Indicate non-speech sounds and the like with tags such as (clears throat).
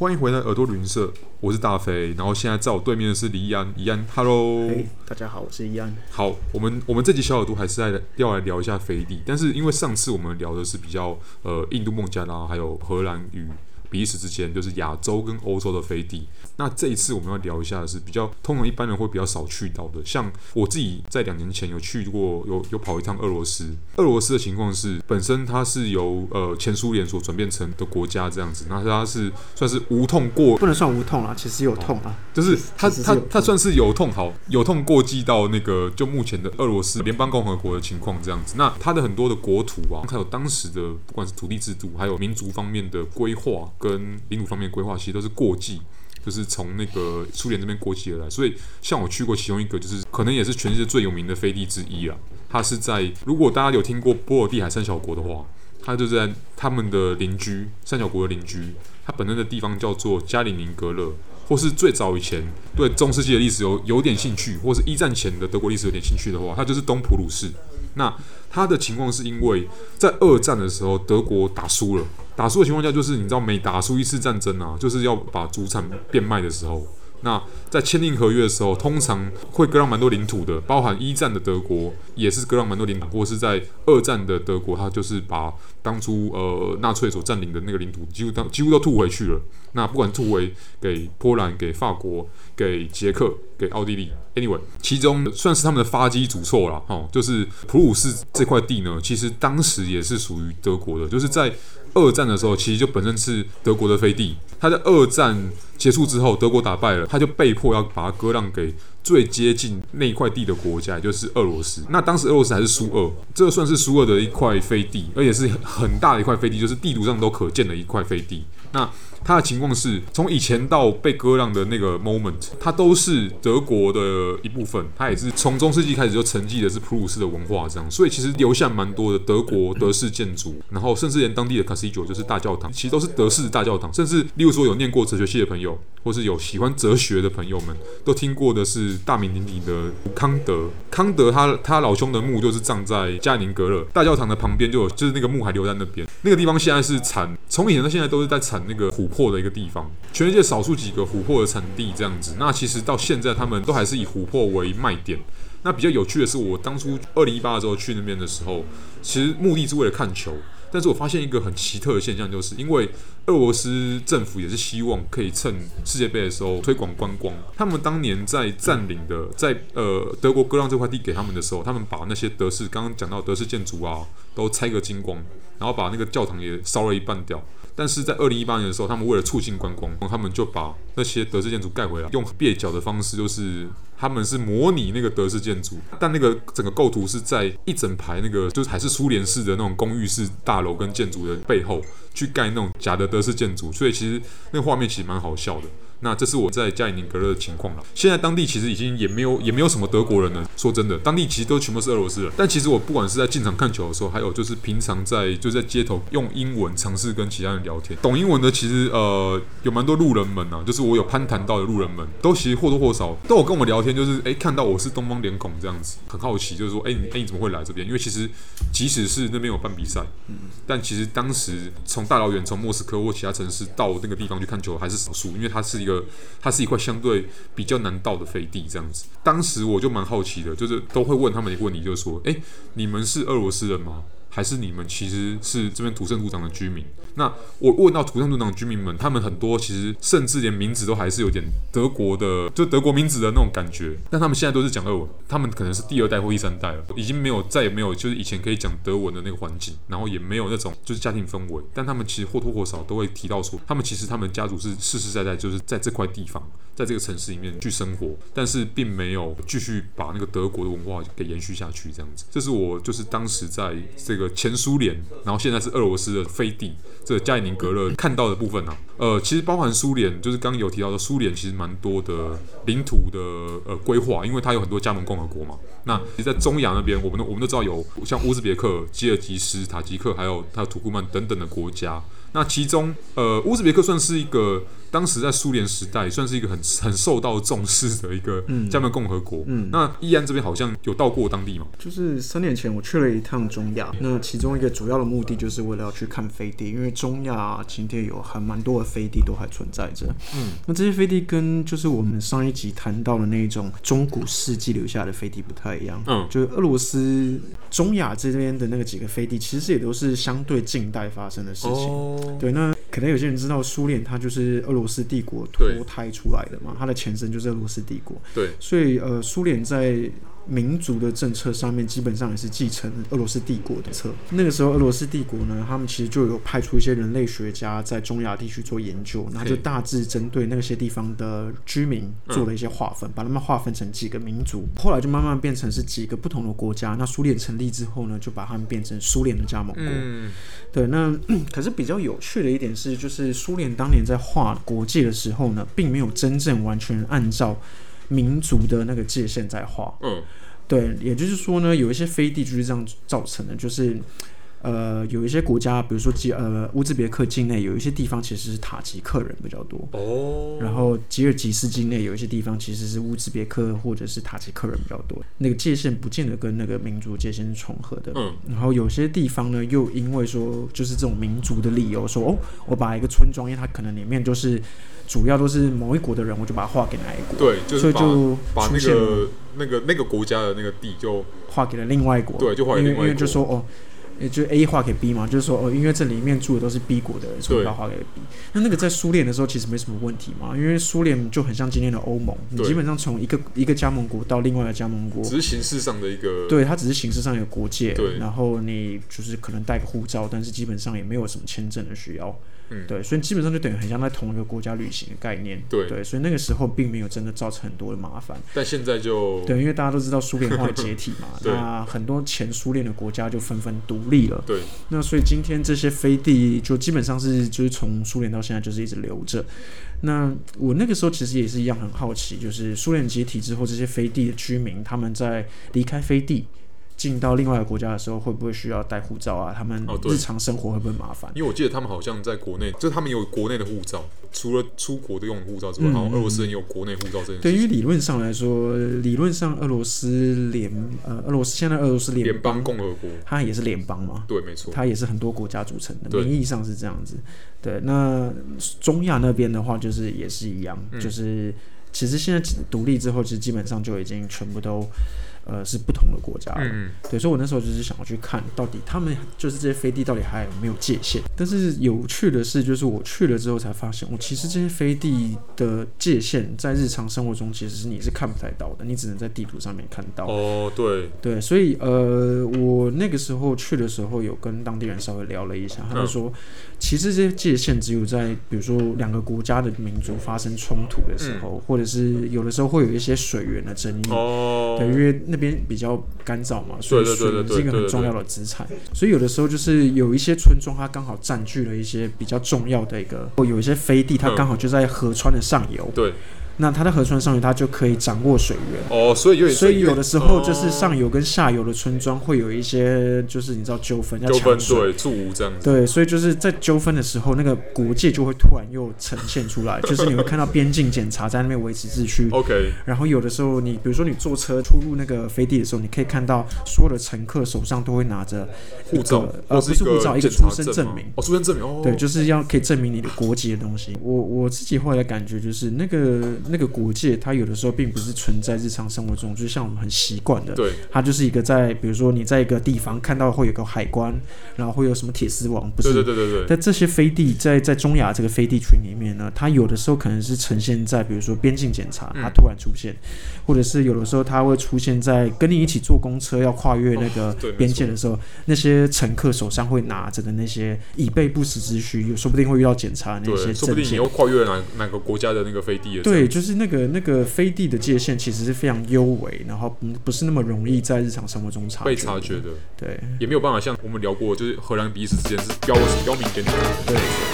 欢迎回来耳朵旅行社，我是大飞，然后现在在我对面的是李易安，易安，Hello，嘿，大家好，我是易安。好，我们我们这集小耳朵还是在要来聊一下飞地，但是因为上次我们聊的是比较呃印度、孟加拉还有荷兰与比利时之间，就是亚洲跟欧洲的飞地。那这一次我们要聊一下的是比较通常一般人会比较少去到的，像我自己在两年前有去过，有有跑一趟俄罗斯。俄罗斯的情况是，本身它是由呃前苏联所转变成的国家这样子，那它是算是无痛过，不能算无痛啊，其实有痛啊，哦、就是它它它算是有痛，好有痛过继到那个就目前的俄罗斯联邦共和国的情况这样子。那它的很多的国土啊，还有当时的不管是土地制度，还有民族方面的规划跟领土方面规划，其实都是过继。就是从那个苏联这边过继而来，所以像我去过其中一个，就是可能也是全世界最有名的飞地之一啦。它是在，如果大家有听过波尔蒂海三小国的话，它就在他们的邻居三小国的邻居，它本身的地方叫做加里宁格勒，或是最早以前对中世纪的历史有有点兴趣，或是一战前的德国历史有点兴趣的话，它就是东普鲁士。那他的情况是因为在二战的时候德国打输了。打输的情况下，就是你知道，每打输一次战争啊，就是要把主产变卖的时候，那在签订合约的时候，通常会割让蛮多领土的，包含一战的德国也是割让蛮多领土，或是在二战的德国，他就是把当初呃纳粹所占领的那个领土几乎当几乎都吐回去了。那不管吐回给波兰、给法国、给捷克、给奥地利，anyway，其中算是他们的发迹主错了，哈，就是普鲁士这块地呢，其实当时也是属于德国的，就是在。二战的时候，其实就本身是德国的飞地。他在二战结束之后，德国打败了，他就被迫要把它割让给最接近那一块地的国家，也就是俄罗斯。那当时俄罗斯还是苏俄，这算是苏俄的一块飞地，而且是很大的一块飞地，就是地图上都可见的一块飞地。那他的情况是从以前到被割让的那个 moment，他都是德国的一部分。他也是从中世纪开始就承继的是普鲁士的文化，这样，所以其实留下蛮多的德国德式建筑，然后甚至连当地的 cathedral 就是大教堂，其实都是德式大教堂。甚至例如说有念过哲学系的朋友，或是有喜欢哲学的朋友们，都听过的是大名鼎鼎的康德。康德他他老兄的墓就是葬在加宁格勒大教堂的旁边，就有就是那个墓还留在那边。那个地方现在是产，从以前到现在都是在产那个琥珀的一个地方，全世界少数几个琥珀的产地这样子。那其实到现在，他们都还是以琥珀为卖点。那比较有趣的是，我当初二零一八的时候去那边的时候，其实目的是为了看球。但是我发现一个很奇特的现象，就是因为俄罗斯政府也是希望可以趁世界杯的时候推广观光。他们当年在占领的，在呃德国割让这块地给他们的时候，他们把那些德式刚刚讲到德式建筑啊，都拆个精光，然后把那个教堂也烧了一半掉。但是在二零一八年的时候，他们为了促进观光，他们就把那些德式建筑盖回来，用蹩脚的方式，就是他们是模拟那个德式建筑，但那个整个构图是在一整排那个就是还是苏联式的那种公寓式大楼跟建筑的背后去盖那种假的德式建筑，所以其实那画面其实蛮好笑的。那这是我在加里宁格勒的情况了。现在当地其实已经也没有也没有什么德国人了。说真的，当地其实都全部是俄罗斯人。但其实我不管是在进场看球的时候，还有就是平常在就在街头用英文尝试跟其他人聊天。懂英文的其实呃有蛮多路人们啊，就是我有攀谈到的路人们，都其实或多或少都有跟我们聊天，就是诶看到我是东方脸孔这样子，很好奇，就是说诶你诶你怎么会来这边？因为其实即使是那边有办比赛，但其实当时从大老远从莫斯科或其他城市到那个地方去看球还是少数，因为它是一个。它是一块相对比较难到的飞地，这样子。当时我就蛮好奇的，就是都会问他们一个问题，就是说：诶，你们是俄罗斯人吗？还是你们其实是这边土生土长的居民？那我问到土生土长的居民们，他们很多其实甚至连名字都还是有点德国的，就德国名字的那种感觉。但他们现在都是讲俄文，他们可能是第二代或第三代了，已经没有再也没有就是以前可以讲德文的那个环境，然后也没有那种就是家庭氛围。但他们其实或多或少都会提到说，他们其实他们家族是世世代代就是在这块地方，在这个城市里面去生活，但是并没有继续把那个德国的文化给延续下去。这样子，这是我就是当时在这个。个前苏联，然后现在是俄罗斯的飞地，这加里宁格勒看到的部分呢、呃，其实包含苏联，就是刚有提到的苏联，其实蛮多的领土的呃规划，因为它有很多加盟共和国嘛。那其实在中亚那边，我们都我们都知道有像乌兹别克、吉尔吉斯、塔吉克，还有还有土库曼等等的国家。那其中，呃，乌兹别克算是一个当时在苏联时代算是一个很很受到重视的一个加盟共和国。嗯，那易安这边好像有到过当地吗？就是三年前我去了一趟中亚，那其中一个主要的目的就是为了要去看飞地，因为中亚今天有还蛮多的飞地都还存在着。嗯，那这些飞地跟就是我们上一集谈到的那种中古世纪留下的飞地不太一样。嗯，就是俄罗斯中亚这边的那个几个飞地，其实也都是相对近代发生的事情。哦，对，那可能有些人知道苏联它就是俄罗斯帝国脱胎出来的嘛，它的前身就是俄罗斯帝国。对，所以呃，苏联在民族的政策上面基本上也是继承俄罗斯帝国的策。那个时候，俄罗斯帝国呢，他们其实就有派出一些人类学家在中亚地区做研究，那就大致针对那些地方的居民做了一些划分，把他们划分成几个民族。后来就慢慢变成是几个不同的国家。那苏联成立之后呢，就把他们变成苏联的加盟国。嗯，对。那 (clears throat) 可是比较有趣的一点是，就是苏联当年在划国界的时候呢，并没有真正完全按照民族的那个界限在画，嗯，对，也就是说呢，有一些非地就是这样造成的，就是。呃，有一些国家，比如说吉呃乌兹别克境内有一些地方其实是塔吉克人比较多。哦，然后吉尔吉斯境内有一些地方其实是乌兹别克或者是塔吉克人比较多，那个界限不见得跟那个民族界限是重合的。嗯，然后有些地方呢，又因为说就是这种民族的理由说，说哦，我把一个村庄，因为它可能里面就是主要都是某一国的人，我就把它划给哪一国，对，就是所以就把那个那个那个国家的那个地就划给了另外一国，对，就划给另外一国，因为因为就说哦。也就 A 划给 B 嘛，就是说哦，因为这里面住的都是 B 国的人，所以要划给 B。那那个在苏联的时候其实没什么问题嘛，因为苏联就很像今天的欧盟，你基本上从一个一个加盟国到另外一个加盟国，只是形式上的一个，对，它只是形式上有国界，对，然后你就是可能带个护照，但是基本上也没有什么签证的需要。嗯，对，所以基本上就等于很像在同一个国家旅行的概念。对，对，所以那个时候并没有真的造成很多的麻烦。但现在就对，因为大家都知道苏联化解体嘛，(laughs) 那很多前苏联的国家就纷纷独立了。对，那所以今天这些飞地就基本上是就是从苏联到现在就是一直留着。那我那个时候其实也是一样很好奇，就是苏联解体之后，这些飞地的居民他们在离开飞地。进到另外一个国家的时候，会不会需要带护照啊？他们日常生活会不会麻烦？因为我记得他们好像在国内，就是他们有国内的护照，除了出国的用护照之外，好像俄罗斯人也有国内护照这件事。对于理论上来说，理论上俄罗斯联呃俄罗斯现在俄罗斯联邦共和国，它也是联邦嘛？对，没错，它也是很多国家组成的，名义上是这样子。对，那中亚那边的话，就是也是一样，嗯、就是其实现在独立之后，其实基本上就已经全部都。呃，是不同的国家的，嗯，对，所以我那时候就是想要去看到底他们就是这些飞地到底还有没有界限。但是有趣的是，就是我去了之后才发现，我其实这些飞地的界限在日常生活中其实是你是看不太到的，你只能在地图上面看到。哦，对，对，所以呃，我那个时候去的时候有跟当地人稍微聊了一下，他们说，其实这些界限只有在比如说两个国家的民族发生冲突的时候，或者是有的时候会有一些水源的争议，哦，对，因为那。边比较干燥嘛，所以水是一个很重要的资产。所以有的时候就是有一些村庄，它刚好占据了一些比较重要的一个，或有一些飞地，它刚好就在河川的上游。对。那它的河川上游，它就可以掌握水源哦，所以有所以有的时候就是上游跟下游的村庄会有一些就是你知道纠纷，要抢水对，驻吴这样子。对，所以就是在纠纷的时候，那个国界就会突然又呈现出来，(laughs) 就是你会看到边境检查在那边维持秩序。OK，然后有的时候你比如说你坐车出入那个飞地的时候，你可以看到所有的乘客手上都会拿着护照，呃，不是护照，一个出生证明哦，出生证明哦，对，就是要可以证明你的国籍的东西。我我自己后来感觉就是那个。那个国界，它有的时候并不是存在日常生活中，就像我们很习惯的。对，它就是一个在，比如说你在一个地方看到会有个海关，然后会有什么铁丝网，不是？对对对对对。但这些飞地在在中亚这个飞地群里面呢，它有的时候可能是呈现在，比如说边境检查，它突然出现，嗯、或者是有的时候它会出现在跟你一起坐公车要跨越那个边界的时候，哦、那些乘客手上会拿着的那些以备不时之需，有说不定会遇到检查的那些证件。说不定你又跨越哪哪个国家的那个飞地？对，就是那个。那个飞地的界限其实是非常幽微，然后不不是那么容易在日常生活中察觉被察觉的，对，也没有办法像我们聊过，就是荷兰、彼此之间是标标明点点。对。对